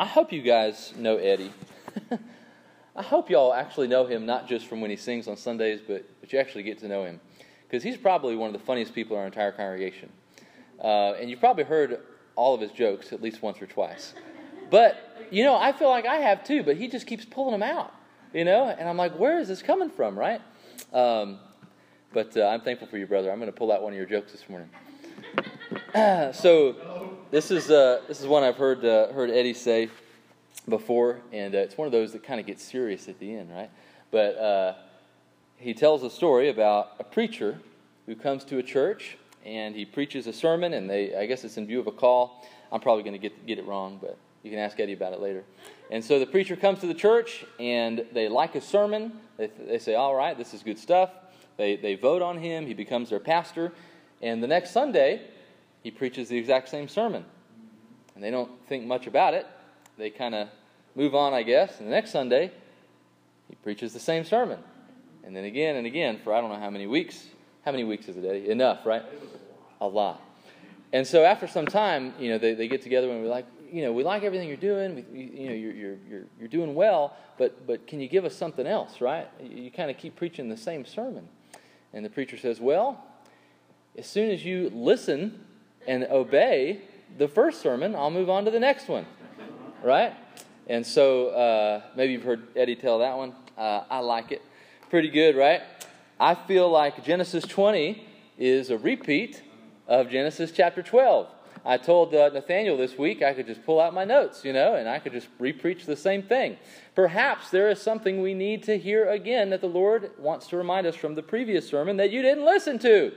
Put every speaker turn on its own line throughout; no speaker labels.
I hope you guys know Eddie. I hope y'all actually know him not just from when he sings on Sundays, but, but you actually get to know him. Because he's probably one of the funniest people in our entire congregation. Uh, and you've probably heard all of his jokes at least once or twice. But, you know, I feel like I have too, but he just keeps pulling them out, you know? And I'm like, where is this coming from, right? Um, but uh, I'm thankful for you, brother. I'm going to pull out one of your jokes this morning. so, this is, uh, this is one I've heard, uh, heard Eddie say before, and uh, it's one of those that kind of gets serious at the end, right? But uh, he tells a story about a preacher who comes to a church and he preaches a sermon, and they, I guess it's in view of a call. I'm probably going to get, get it wrong, but you can ask Eddie about it later. And so the preacher comes to the church, and they like his sermon. They, they say, All right, this is good stuff. They, they vote on him, he becomes their pastor. And the next Sunday, he preaches the exact same sermon. And they don't think much about it they kind of move on, I guess. And the next Sunday, he preaches the same sermon. And then again and again for I don't know how many weeks. How many weeks is it, Eddie? Enough, right? A lot. And so after some time, you know, they, they get together and we're like, you know, we like everything you're doing. We, you know, you're, you're, you're, you're doing well, but, but can you give us something else, right? You, you kind of keep preaching the same sermon. And the preacher says, well, as soon as you listen and obey the first sermon, I'll move on to the next one right? And so uh, maybe you've heard Eddie tell that one. Uh, I like it. Pretty good, right? I feel like Genesis 20 is a repeat of Genesis chapter 12. I told uh, Nathaniel this week I could just pull out my notes, you know, and I could just repreach the same thing. Perhaps there is something we need to hear again that the Lord wants to remind us from the previous sermon that you didn't listen to.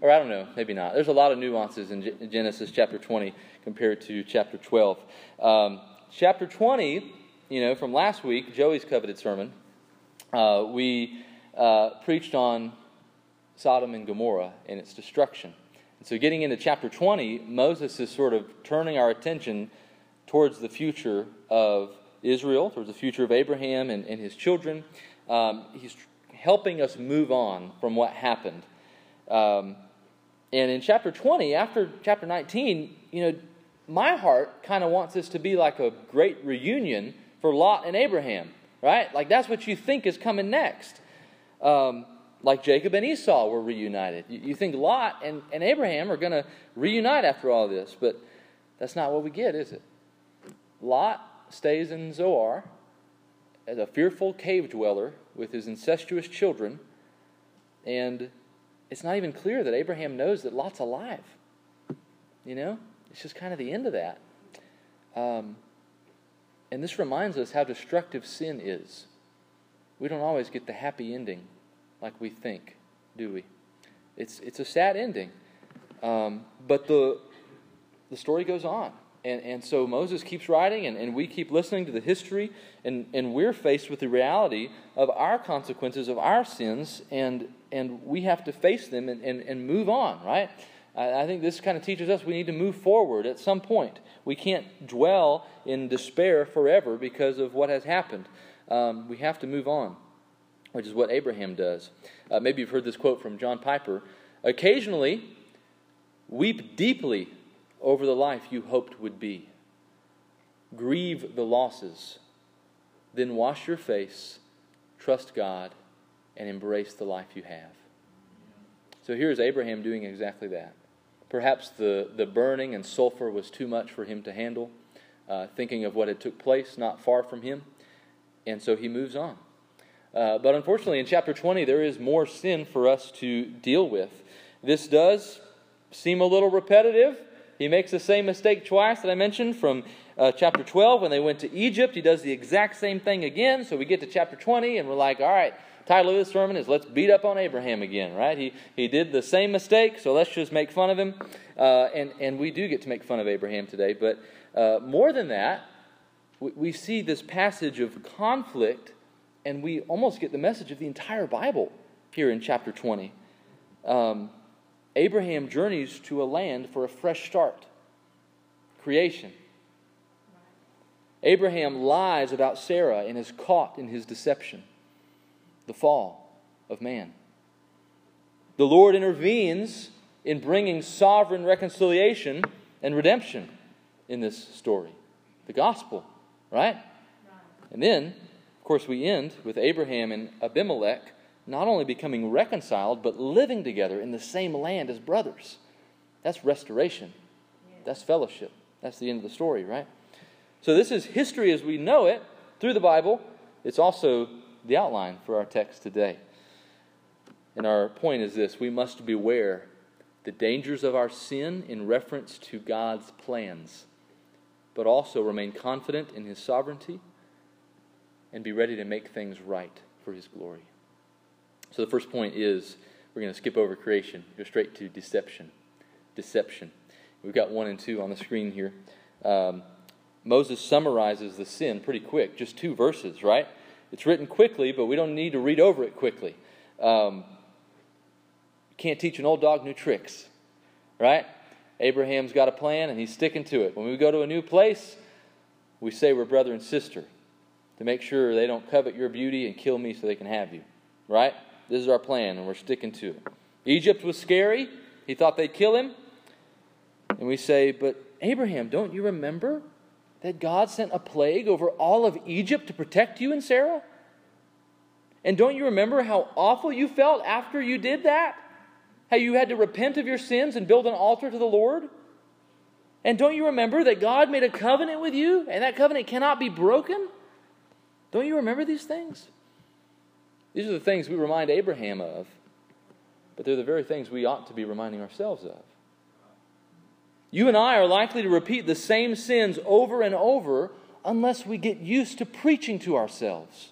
Or I don't know, maybe not. There's a lot of nuances in Genesis chapter 20 compared to chapter 12. Um, chapter 20, you know, from last week, Joey's coveted sermon, uh, we uh, preached on Sodom and Gomorrah and its destruction. And so, getting into chapter 20, Moses is sort of turning our attention towards the future of Israel, towards the future of Abraham and, and his children. Um, he's helping us move on from what happened. Um, and in chapter 20, after chapter 19, you know, my heart kind of wants this to be like a great reunion for Lot and Abraham, right? Like that's what you think is coming next. Um, like Jacob and Esau were reunited. You, you think Lot and, and Abraham are going to reunite after all this, but that's not what we get, is it? Lot stays in Zoar as a fearful cave dweller with his incestuous children, and it's not even clear that Abraham knows that Lot's alive. You know? It's just kind of the end of that. Um, and this reminds us how destructive sin is. We don't always get the happy ending like we think, do we? It's, it's a sad ending. Um, but the, the story goes on. And, and so Moses keeps writing, and, and we keep listening to the history, and, and we're faced with the reality of our consequences of our sins, and, and we have to face them and, and, and move on, right? I think this kind of teaches us we need to move forward at some point. We can't dwell in despair forever because of what has happened. Um, we have to move on, which is what Abraham does. Uh, maybe you've heard this quote from John Piper Occasionally, weep deeply over the life you hoped would be. Grieve the losses. Then wash your face, trust God, and embrace the life you have. So here's Abraham doing exactly that. Perhaps the, the burning and sulfur was too much for him to handle, uh, thinking of what had took place not far from him, and so he moves on. Uh, but unfortunately, in chapter 20, there is more sin for us to deal with. This does seem a little repetitive. He makes the same mistake twice that I mentioned from uh, chapter 12 when they went to Egypt. He does the exact same thing again. So we get to chapter 20 and we're like, all right, title of this sermon is Let's Beat Up on Abraham Again, right? He, he did the same mistake, so let's just make fun of him. Uh, and, and we do get to make fun of Abraham today. But uh, more than that, we, we see this passage of conflict, and we almost get the message of the entire Bible here in chapter 20. Um, Abraham journeys to a land for a fresh start creation. Abraham lies about Sarah and is caught in his deception the fall of man. The Lord intervenes in bringing sovereign reconciliation and redemption in this story. The gospel Right? And then, of course, we end with Abraham and Abimelech not only becoming reconciled, but living together in the same land as brothers. That's restoration. That's fellowship. That's the end of the story, right? So, this is history as we know it through the Bible. It's also the outline for our text today. And our point is this we must beware the dangers of our sin in reference to God's plans, but also remain confident in His sovereignty and be ready to make things right for His glory. So, the first point is we're going to skip over creation, go straight to deception. Deception. We've got one and two on the screen here. Um, Moses summarizes the sin pretty quick, just two verses, right? It's written quickly, but we don't need to read over it quickly. Um, can't teach an old dog new tricks, right? Abraham's got a plan and he's sticking to it. When we go to a new place, we say we're brother and sister to make sure they don't covet your beauty and kill me so they can have you, right? This is our plan and we're sticking to it. Egypt was scary. He thought they'd kill him. And we say, But Abraham, don't you remember that God sent a plague over all of Egypt to protect you and Sarah? And don't you remember how awful you felt after you did that? How you had to repent of your sins and build an altar to the Lord? And don't you remember that God made a covenant with you and that covenant cannot be broken? Don't you remember these things? These are the things we remind Abraham of, but they're the very things we ought to be reminding ourselves of. You and I are likely to repeat the same sins over and over unless we get used to preaching to ourselves.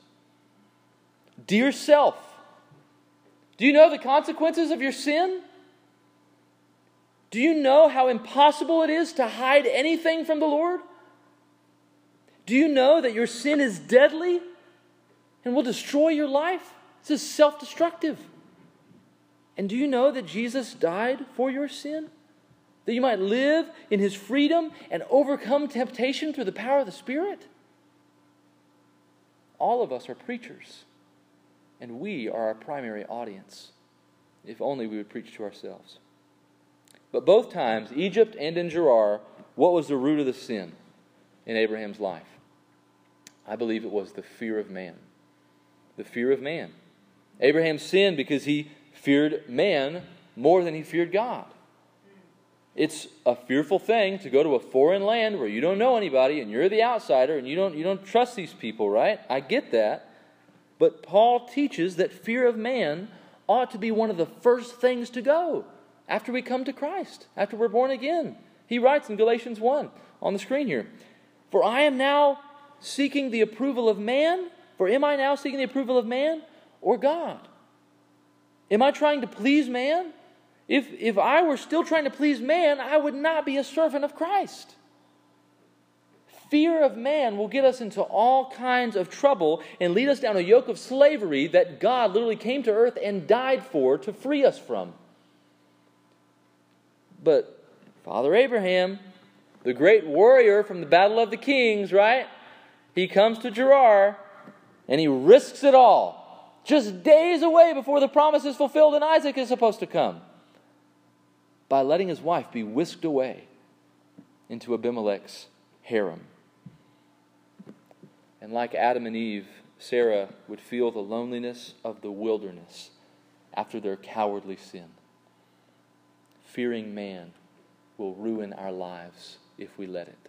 Dear self, do you know the consequences of your sin? Do you know how impossible it is to hide anything from the Lord? Do you know that your sin is deadly and will destroy your life? This is self destructive. And do you know that Jesus died for your sin? That you might live in his freedom and overcome temptation through the power of the Spirit? All of us are preachers and we are our primary audience. If only we would preach to ourselves. But both times, Egypt and in Gerar, what was the root of the sin in Abraham's life? I believe it was the fear of man. The fear of man. Abraham sinned because he feared man more than he feared God. It's a fearful thing to go to a foreign land where you don't know anybody and you're the outsider and you don't, you don't trust these people, right? I get that. But Paul teaches that fear of man ought to be one of the first things to go after we come to Christ, after we're born again. He writes in Galatians 1 on the screen here For I am now seeking the approval of man, for am I now seeking the approval of man or God? Am I trying to please man? If, if I were still trying to please man, I would not be a servant of Christ fear of man will get us into all kinds of trouble and lead us down a yoke of slavery that God literally came to earth and died for to free us from. But Father Abraham, the great warrior from the Battle of the Kings, right? He comes to Gerar and he risks it all. Just days away before the promise is fulfilled and Isaac is supposed to come. By letting his wife be whisked away into Abimelech's harem. And like Adam and Eve, Sarah would feel the loneliness of the wilderness after their cowardly sin. Fearing man will ruin our lives if we let it.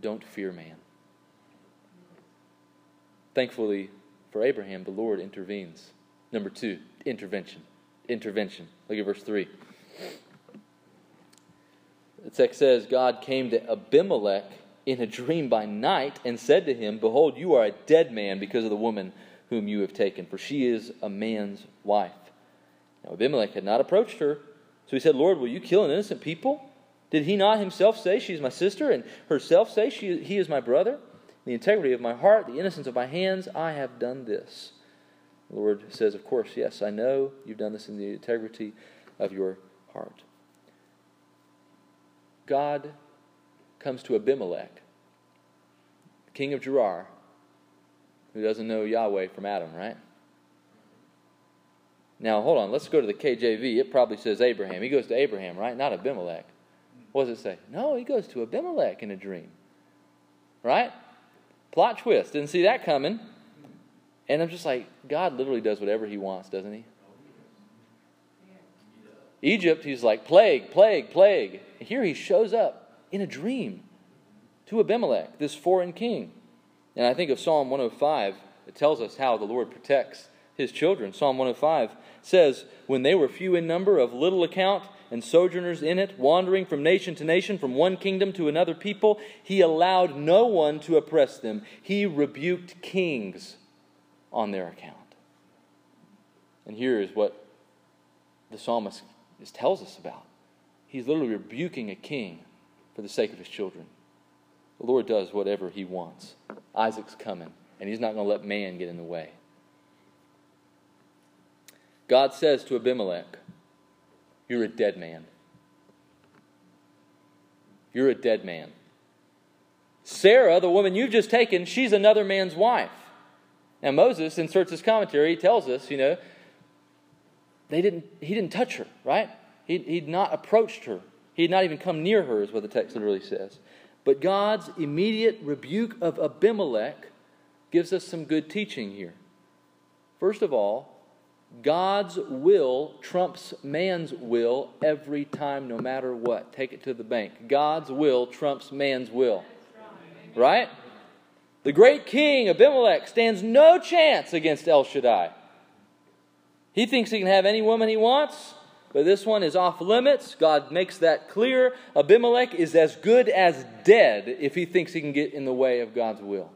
Don't fear man. Thankfully for Abraham, the Lord intervenes. Number two, intervention. Intervention. Look at verse 3. The text says God came to Abimelech in a dream by night and said to him, Behold, you are a dead man because of the woman whom you have taken, for she is a man's wife. Now Abimelech had not approached her, so he said, Lord, will you kill an innocent people? Did he not himself say, She is my sister, and herself say, she, He is my brother? The integrity of my heart, the innocence of my hands, I have done this. The Lord says, Of course, yes, I know you've done this in the integrity of your heart. God comes to Abimelech, king of Gerar, who doesn't know Yahweh from Adam, right? Now, hold on. Let's go to the KJV. It probably says Abraham. He goes to Abraham, right? Not Abimelech. What does it say? No, he goes to Abimelech in a dream. Right? Plot twist. Didn't see that coming. And I'm just like, God literally does whatever he wants, doesn't he? Egypt, he's like, plague, plague, plague. And Here he shows up in a dream to Abimelech, this foreign king. And I think of Psalm 105, it tells us how the Lord protects his children. Psalm 105 says, When they were few in number, of little account, and sojourners in it, wandering from nation to nation, from one kingdom to another people, he allowed no one to oppress them. He rebuked kings on their account. And here is what the psalmist tells us about. He's literally rebuking a king for the sake of his children. The Lord does whatever he wants. Isaac's coming, and he's not going to let man get in the way. God says to Abimelech, You're a dead man. You're a dead man. Sarah, the woman you've just taken, she's another man's wife. Now Moses inserts his commentary, he tells us, you know, they didn't he didn't touch her, right? He, he'd not approached her. He'd not even come near her, is what the text literally says. But God's immediate rebuke of Abimelech gives us some good teaching here. First of all, God's will trumps man's will every time, no matter what. Take it to the bank. God's will trumps man's will. Right? The great king Abimelech stands no chance against El Shaddai. He thinks he can have any woman he wants, but this one is off limits. God makes that clear. Abimelech is as good as dead if he thinks he can get in the way of God's will.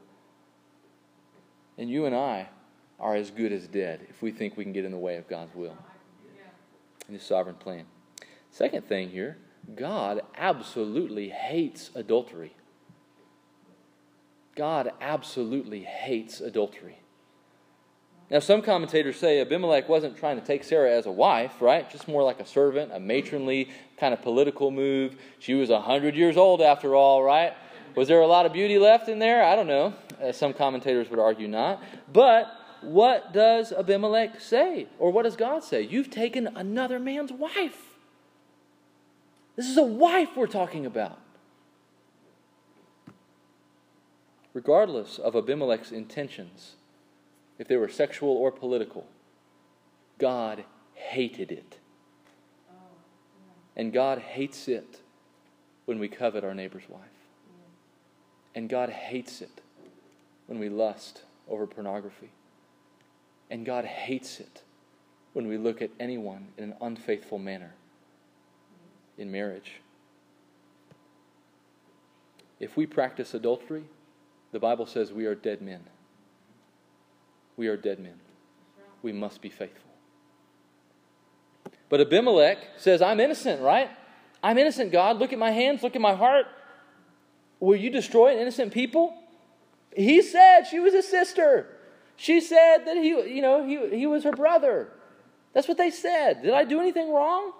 And you and I are as good as dead if we think we can get in the way of God's will and His sovereign plan. Second thing here God absolutely hates adultery. God absolutely hates adultery. Now, some commentators say Abimelech wasn't trying to take Sarah as a wife, right? Just more like a servant, a matronly kind of political move. She was 100 years old after all, right? Was there a lot of beauty left in there? I don't know. Uh, some commentators would argue not. But what does Abimelech say? Or what does God say? You've taken another man's wife. This is a wife we're talking about. Regardless of Abimelech's intentions, if they were sexual or political, God hated it. And God hates it when we covet our neighbor's wife. And God hates it when we lust over pornography. And God hates it when we look at anyone in an unfaithful manner in marriage. If we practice adultery, the Bible says we are dead men. We are dead men. We must be faithful. But Abimelech says, I'm innocent, right? I'm innocent, God. Look at my hands, look at my heart. Will you destroy innocent people? He said she was a sister. She said that he, you know, he, he was her brother. That's what they said. Did I do anything wrong?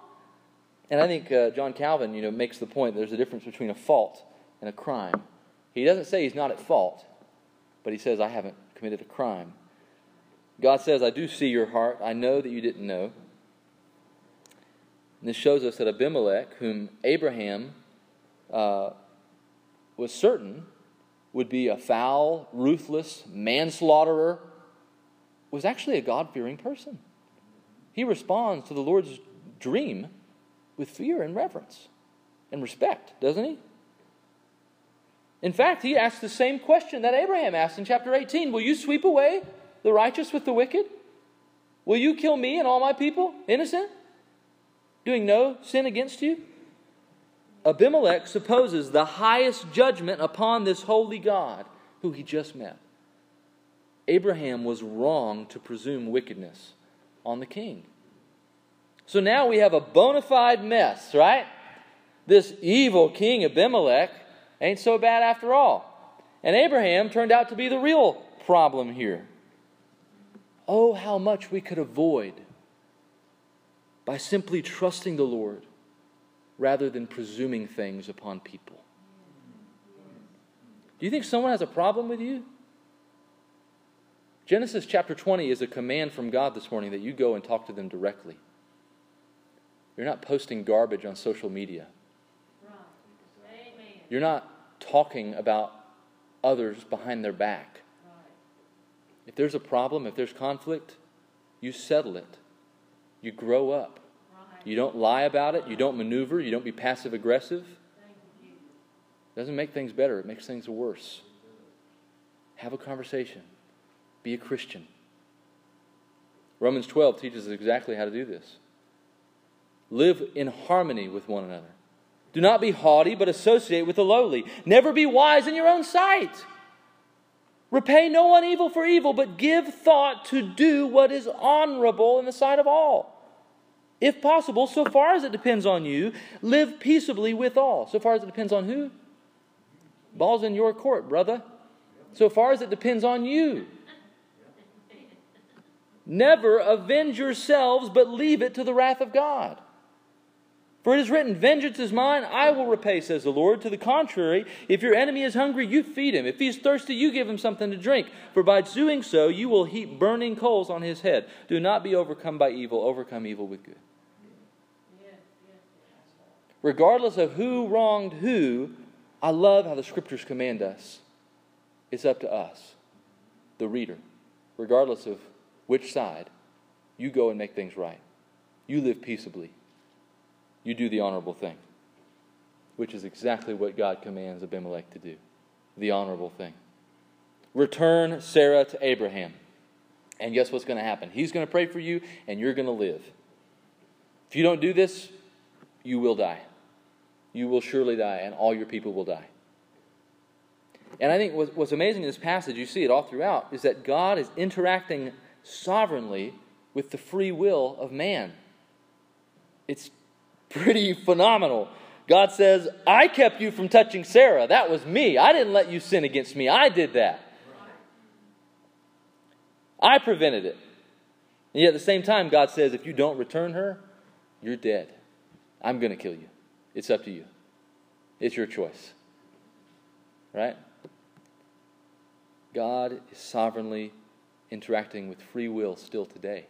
And I think uh, John Calvin, you know, makes the point there's a difference between a fault and a crime. He doesn't say he's not at fault, but he says, I haven't committed a crime. God says, I do see your heart. I know that you didn't know. And this shows us that Abimelech, whom Abraham uh, was certain would be a foul, ruthless manslaughterer, was actually a God fearing person. He responds to the Lord's dream with fear and reverence and respect, doesn't he? In fact, he asks the same question that Abraham asked in chapter 18 Will you sweep away the righteous with the wicked? Will you kill me and all my people, innocent, doing no sin against you? Abimelech supposes the highest judgment upon this holy God who he just met. Abraham was wrong to presume wickedness on the king. So now we have a bona fide mess, right? This evil king Abimelech ain't so bad after all. And Abraham turned out to be the real problem here. Oh, how much we could avoid by simply trusting the Lord rather than presuming things upon people. Do you think someone has a problem with you? Genesis chapter 20 is a command from God this morning that you go and talk to them directly. You're not posting garbage on social media. You're not talking about others behind their back. If there's a problem, if there's conflict, you settle it. You grow up. You don't lie about it. You don't maneuver. You don't be passive aggressive. It doesn't make things better, it makes things worse. Have a conversation. Be a Christian. Romans 12 teaches us exactly how to do this. Live in harmony with one another. Do not be haughty, but associate with the lowly. Never be wise in your own sight. Repay no one evil for evil, but give thought to do what is honorable in the sight of all. If possible, so far as it depends on you, live peaceably with all. So far as it depends on who? Ball's in your court, brother. So far as it depends on you. Never avenge yourselves, but leave it to the wrath of God. For it is written, Vengeance is mine, I will repay, says the Lord. To the contrary, if your enemy is hungry, you feed him. If he is thirsty, you give him something to drink. For by doing so, you will heap burning coals on his head. Do not be overcome by evil, overcome evil with good. Regardless of who wronged who, I love how the scriptures command us. It's up to us, the reader, regardless of which side, you go and make things right. You live peaceably you do the honorable thing, which is exactly what God commands Abimelech to do the honorable thing. Return Sarah to Abraham. And guess what's going to happen? He's going to pray for you, and you're going to live. If you don't do this, you will die. You will surely die, and all your people will die. And I think what's amazing in this passage, you see it all throughout, is that God is interacting sovereignly with the free will of man. It's pretty phenomenal. God says, I kept you from touching Sarah. That was me. I didn't let you sin against me. I did that. I prevented it. And yet at the same time, God says, if you don't return her, you're dead. I'm going to kill you. It's up to you. It's your choice. Right? God is sovereignly interacting with free will still today.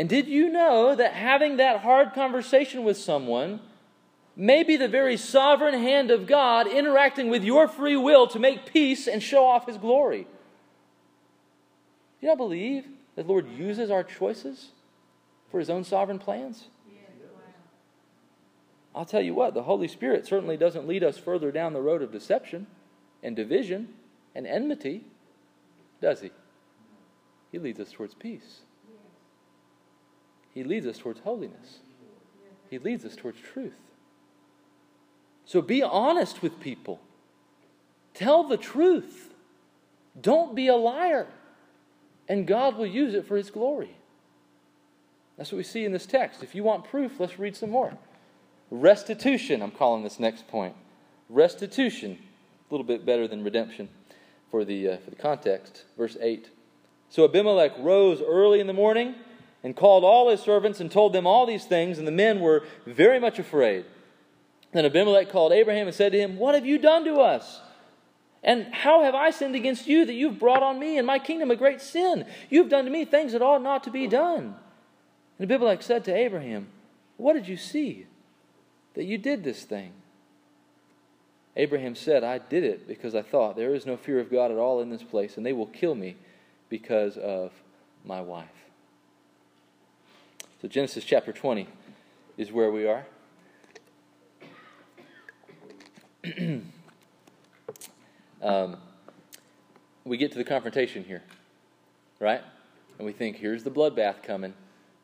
And did you know that having that hard conversation with someone may be the very sovereign hand of God interacting with your free will to make peace and show off His glory? Do you not believe that the Lord uses our choices for His own sovereign plans? I'll tell you what, the Holy Spirit certainly doesn't lead us further down the road of deception and division and enmity, does He? He leads us towards peace. He leads us towards holiness. He leads us towards truth. So be honest with people. Tell the truth. Don't be a liar. And God will use it for His glory. That's what we see in this text. If you want proof, let's read some more. Restitution, I'm calling this next point. Restitution, a little bit better than redemption for the, uh, for the context. Verse 8. So Abimelech rose early in the morning and called all his servants and told them all these things, and the men were very much afraid. Then Abimelech called Abraham and said to him, What have you done to us? And how have I sinned against you that you've brought on me and my kingdom a great sin? You've done to me things that ought not to be done. And Abimelech said to Abraham, What did you see that you did this thing? Abraham said, I did it because I thought there is no fear of God at all in this place, and they will kill me because of my wife. So, Genesis chapter 20 is where we are. um, we get to the confrontation here, right? And we think, here's the bloodbath coming.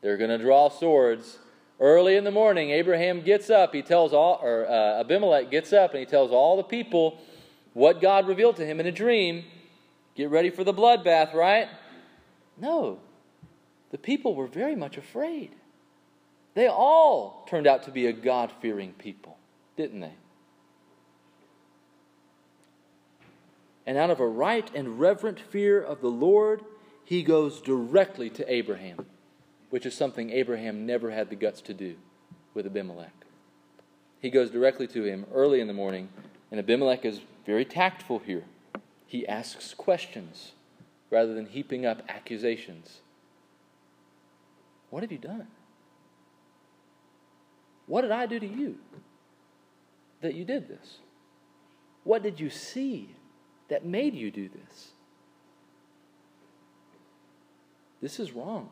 They're going to draw swords. Early in the morning, Abraham gets up. He tells all, or uh, Abimelech gets up and he tells all the people what God revealed to him in a dream. Get ready for the bloodbath, right? No the people were very much afraid. They all turned out to be a God fearing people, didn't they? And out of a right and reverent fear of the Lord, he goes directly to Abraham, which is something Abraham never had the guts to do with Abimelech. He goes directly to him early in the morning, and Abimelech is very tactful here. He asks questions rather than heaping up accusations. What have you done? What did I do to you that you did this? What did you see that made you do this? This is wrong.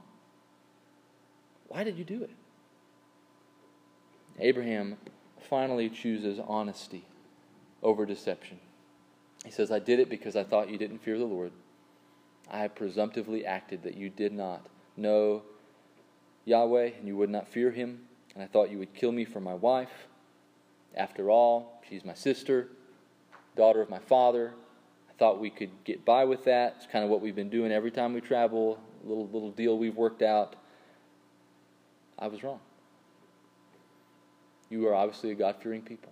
Why did you do it? Abraham finally chooses honesty over deception. He says, I did it because I thought you didn't fear the Lord. I presumptively acted that you did not know Yahweh and you would not fear him, and I thought you would kill me for my wife. After all, she's my sister, daughter of my father. I thought we could get by with that. It's kind of what we've been doing every time we travel, little little deal we've worked out. I was wrong. You are obviously a God fearing people.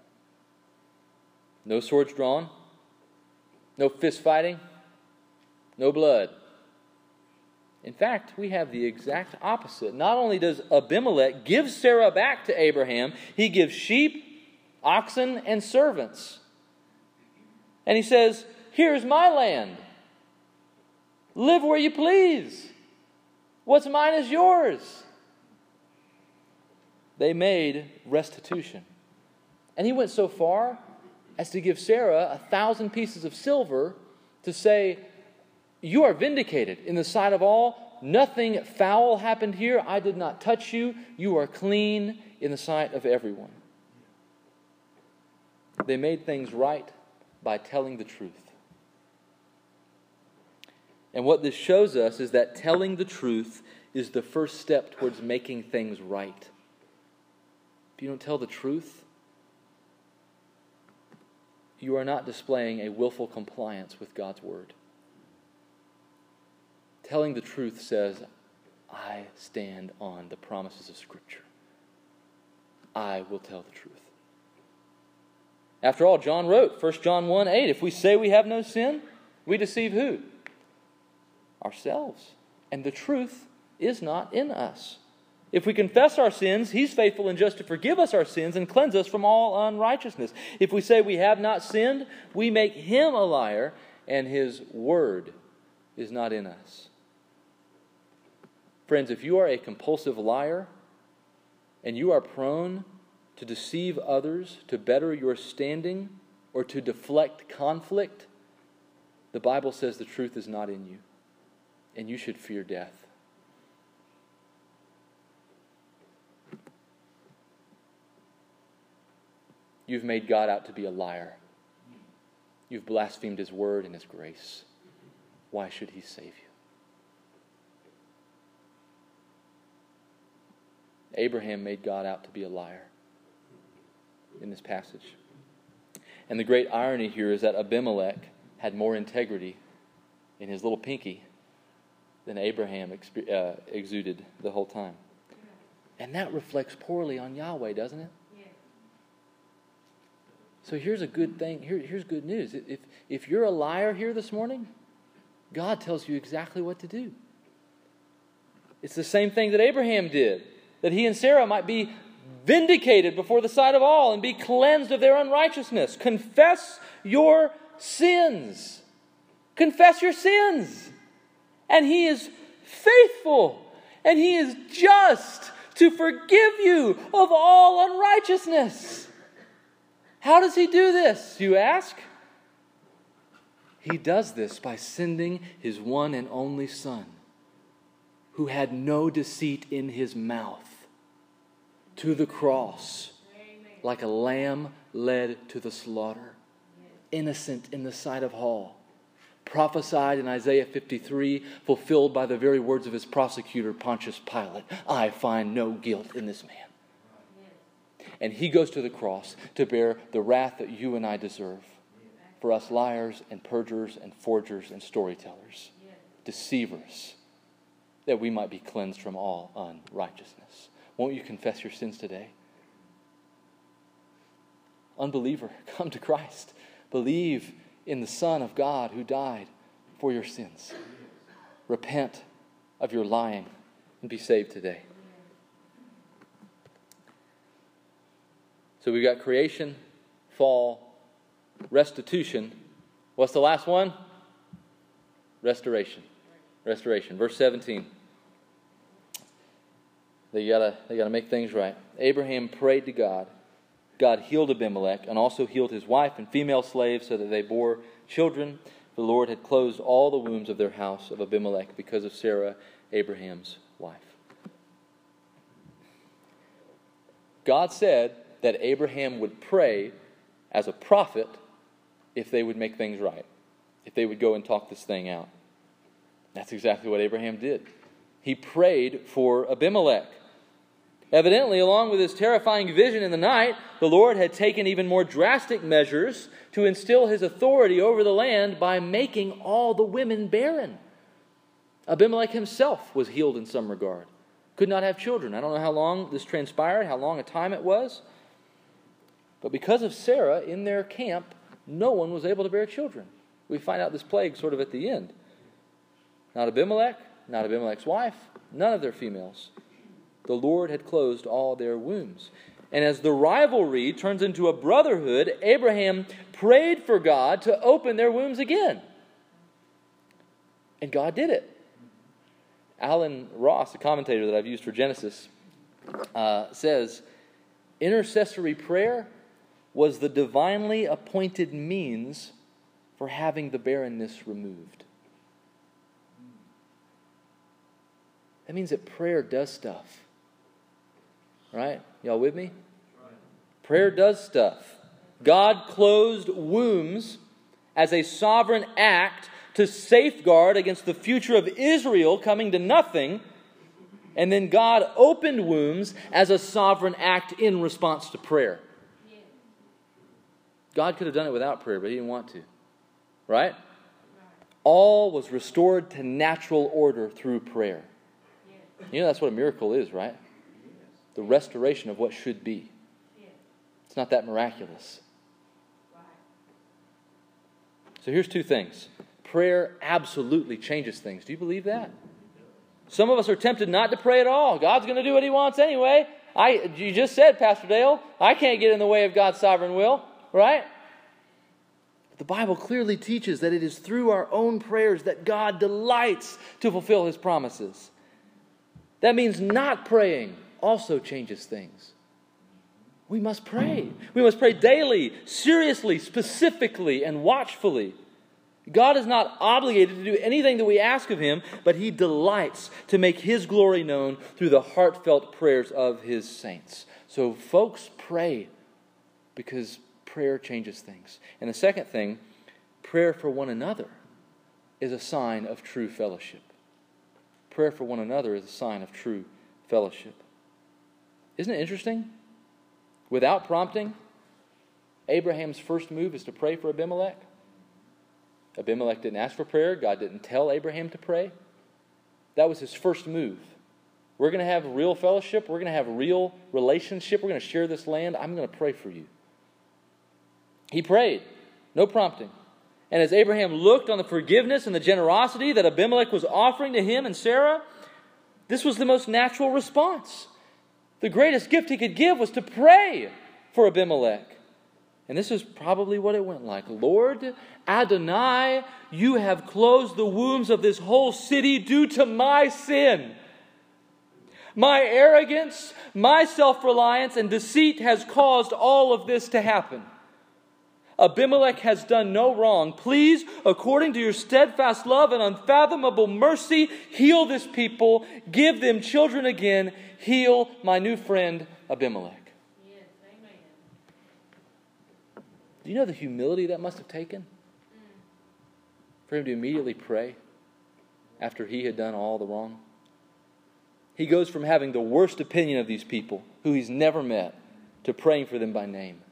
No swords drawn, no fist fighting, no blood. In fact, we have the exact opposite. Not only does Abimelech give Sarah back to Abraham, he gives sheep, oxen, and servants. And he says, Here's my land. Live where you please. What's mine is yours. They made restitution. And he went so far as to give Sarah a thousand pieces of silver to say, You are vindicated in the sight of all. Nothing foul happened here. I did not touch you. You are clean in the sight of everyone. They made things right by telling the truth. And what this shows us is that telling the truth is the first step towards making things right. If you don't tell the truth, you are not displaying a willful compliance with God's word. Telling the truth says, I stand on the promises of Scripture. I will tell the truth. After all, John wrote, 1 John 1 8, if we say we have no sin, we deceive who? Ourselves. And the truth is not in us. If we confess our sins, He's faithful and just to forgive us our sins and cleanse us from all unrighteousness. If we say we have not sinned, we make Him a liar, and His word is not in us. Friends, if you are a compulsive liar and you are prone to deceive others, to better your standing, or to deflect conflict, the Bible says the truth is not in you, and you should fear death. You've made God out to be a liar. You've blasphemed his word and his grace. Why should he save you? Abraham made God out to be a liar in this passage. And the great irony here is that Abimelech had more integrity in his little pinky than Abraham uh, exuded the whole time. And that reflects poorly on Yahweh, doesn't it? So here's a good thing. Here, here's good news. If, if you're a liar here this morning, God tells you exactly what to do. It's the same thing that Abraham did, that he and Sarah might be vindicated before the sight of all and be cleansed of their unrighteousness. Confess your sins. Confess your sins. And he is faithful and he is just to forgive you of all unrighteousness. How does he do this, you ask? He does this by sending his one and only Son, who had no deceit in his mouth, to the cross like a lamb led to the slaughter, innocent in the sight of all. Prophesied in Isaiah 53, fulfilled by the very words of his prosecutor, Pontius Pilate I find no guilt in this man and he goes to the cross to bear the wrath that you and I deserve for us liars and perjurers and forgers and storytellers, deceivers, that we might be cleansed from all unrighteousness. Won't you confess your sins today? Unbeliever, come to Christ. Believe in the Son of God who died for your sins. Repent of your lying and be saved today. So we've got creation, fall, restitution. What's the last one? Restoration. Restoration. Verse 17. They gotta, they gotta make things right. Abraham prayed to God, God healed Abimelech and also healed his wife and female slaves so that they bore children. The Lord had closed all the wombs of their house of Abimelech because of Sarah, Abraham's wife. God said that Abraham would pray as a prophet if they would make things right, if they would go and talk this thing out. That's exactly what Abraham did. He prayed for Abimelech. Evidently, along with his terrifying vision in the night, the Lord had taken even more drastic measures to instill his authority over the land by making all the women barren. Abimelech himself was healed in some regard, could not have children. I don't know how long this transpired, how long a time it was. But because of Sarah in their camp, no one was able to bear children. We find out this plague sort of at the end. Not Abimelech, not Abimelech's wife, none of their females the Lord had closed all their wombs. And as the rivalry turns into a brotherhood, Abraham prayed for God to open their wombs again. And God did it. Allen Ross, a commentator that I've used for Genesis, uh, says intercessory prayer was the divinely appointed means for having the barrenness removed. That means that prayer does stuff. Right? Y'all with me? Prayer does stuff. God closed wombs as a sovereign act to safeguard against the future of Israel coming to nothing. And then God opened wombs as a sovereign act in response to prayer. God could have done it without prayer, but He didn't want to. Right? All was restored to natural order through prayer. You know, that's what a miracle is, right? The restoration of what should be. It's not that miraculous. So here's two things prayer absolutely changes things. Do you believe that? Some of us are tempted not to pray at all. God's going to do what He wants anyway. I, you just said, Pastor Dale, I can't get in the way of God's sovereign will, right? The Bible clearly teaches that it is through our own prayers that God delights to fulfill His promises. That means not praying also changes things. We must pray. We must pray daily, seriously, specifically, and watchfully. God is not obligated to do anything that we ask of Him, but He delights to make His glory known through the heartfelt prayers of His saints. So, folks, pray because prayer changes things. And the second thing, prayer for one another is a sign of true fellowship. Prayer for one another is a sign of true fellowship. Isn't it interesting? Without prompting, Abraham's first move is to pray for Abimelech. Abimelech didn't ask for prayer, God didn't tell Abraham to pray. That was his first move. We're going to have real fellowship, we're going to have real relationship, we're going to share this land. I'm going to pray for you. He prayed, no prompting. And as Abraham looked on the forgiveness and the generosity that Abimelech was offering to him and Sarah, this was the most natural response the greatest gift he could give was to pray for Abimelech. And this is probably what it went like Lord Adonai, you have closed the wombs of this whole city due to my sin. My arrogance, my self reliance, and deceit has caused all of this to happen. Abimelech has done no wrong. Please, according to your steadfast love and unfathomable mercy, heal this people, give them children again, heal my new friend Abimelech. Yes. Do you know the humility that must have taken? For him to immediately pray after he had done all the wrong? He goes from having the worst opinion of these people, who he's never met, to praying for them by name.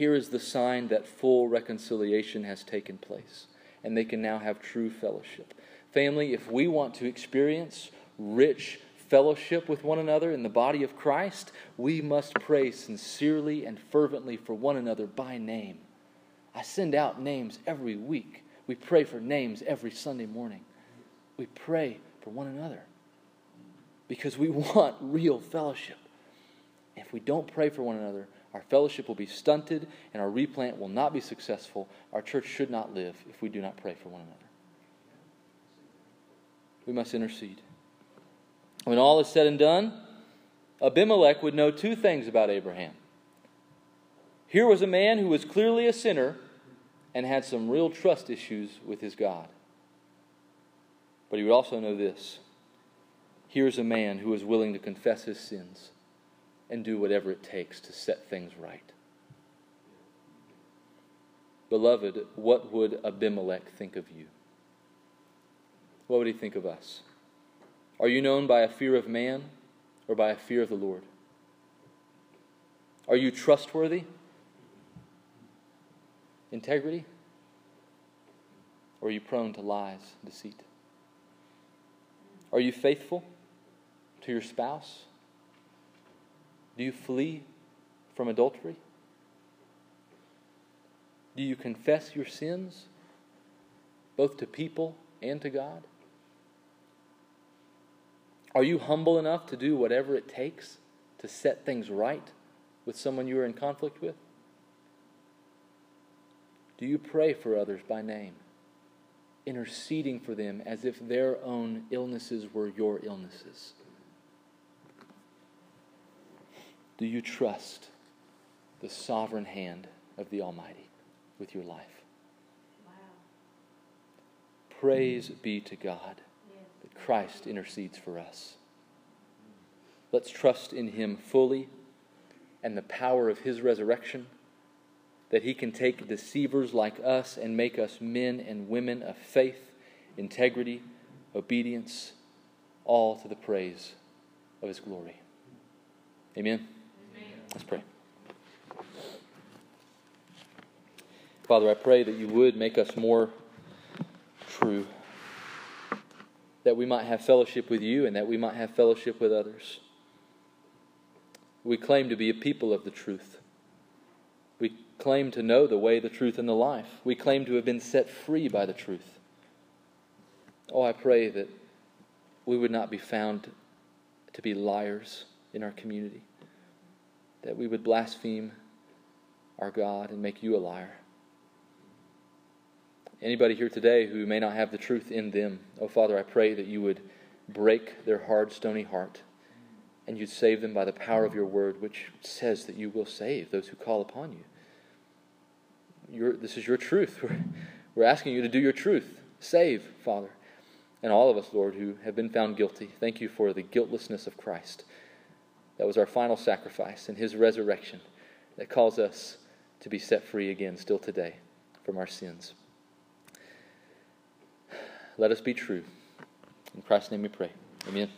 Here is the sign that full reconciliation has taken place, and they can now have true fellowship. Family, if we want to experience rich fellowship with one another in the body of Christ, we must pray sincerely and fervently for one another by name. I send out names every week. We pray for names every Sunday morning. We pray for one another because we want real fellowship. If we don't pray for one another, our fellowship will be stunted, and our replant will not be successful. Our church should not live if we do not pray for one another. We must intercede. When all is said and done, Abimelech would know two things about Abraham. Here was a man who was clearly a sinner and had some real trust issues with his God. But he would also know this here's a man who is willing to confess his sins and do whatever it takes to set things right. Beloved, what would Abimelech think of you? What would he think of us? Are you known by a fear of man or by a fear of the Lord? Are you trustworthy? Integrity? Or are you prone to lies, deceit? Are you faithful to your spouse? Do you flee from adultery? Do you confess your sins, both to people and to God? Are you humble enough to do whatever it takes to set things right with someone you are in conflict with? Do you pray for others by name, interceding for them as if their own illnesses were your illnesses? Do you trust the sovereign hand of the Almighty with your life? Wow. Praise be to God that Christ intercedes for us. Let's trust in Him fully and the power of His resurrection that he can take deceivers like us and make us men and women of faith, integrity, obedience, all to the praise of his glory. Amen? Amen. Let's pray. Father, I pray that you would make us more true, that we might have fellowship with you and that we might have fellowship with others. We claim to be a people of the truth. We claim to know the way, the truth, and the life. We claim to have been set free by the truth. Oh, I pray that we would not be found to be liars in our community, that we would blaspheme our God and make you a liar. Anybody here today who may not have the truth in them, oh Father, I pray that you would break their hard, stony heart and you'd save them by the power of your word, which says that you will save those who call upon you your, this is your truth. We're, we're asking you to do your truth. Save, Father. And all of us, Lord, who have been found guilty, thank you for the guiltlessness of Christ. That was our final sacrifice and his resurrection that calls us to be set free again still today from our sins. Let us be true. In Christ's name we pray. Amen.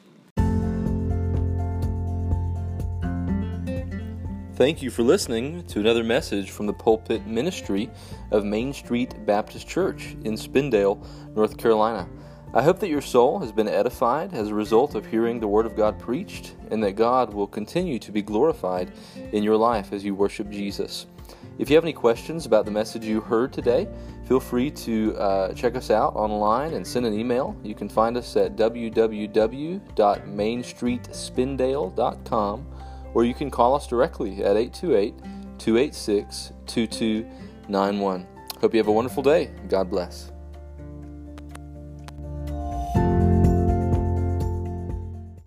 Thank you for listening to another message from the pulpit ministry of Main Street Baptist Church in Spindale, North Carolina. I hope that your soul has been edified as a result of hearing the Word of God preached, and that God will continue to be glorified in your life as you worship Jesus. If you have any questions about the message you heard today, feel free to uh, check us out online and send an email. You can find us at www.mainstreetspindale.com or you can call us directly at 828 286 2291. Hope you have a wonderful day. God bless.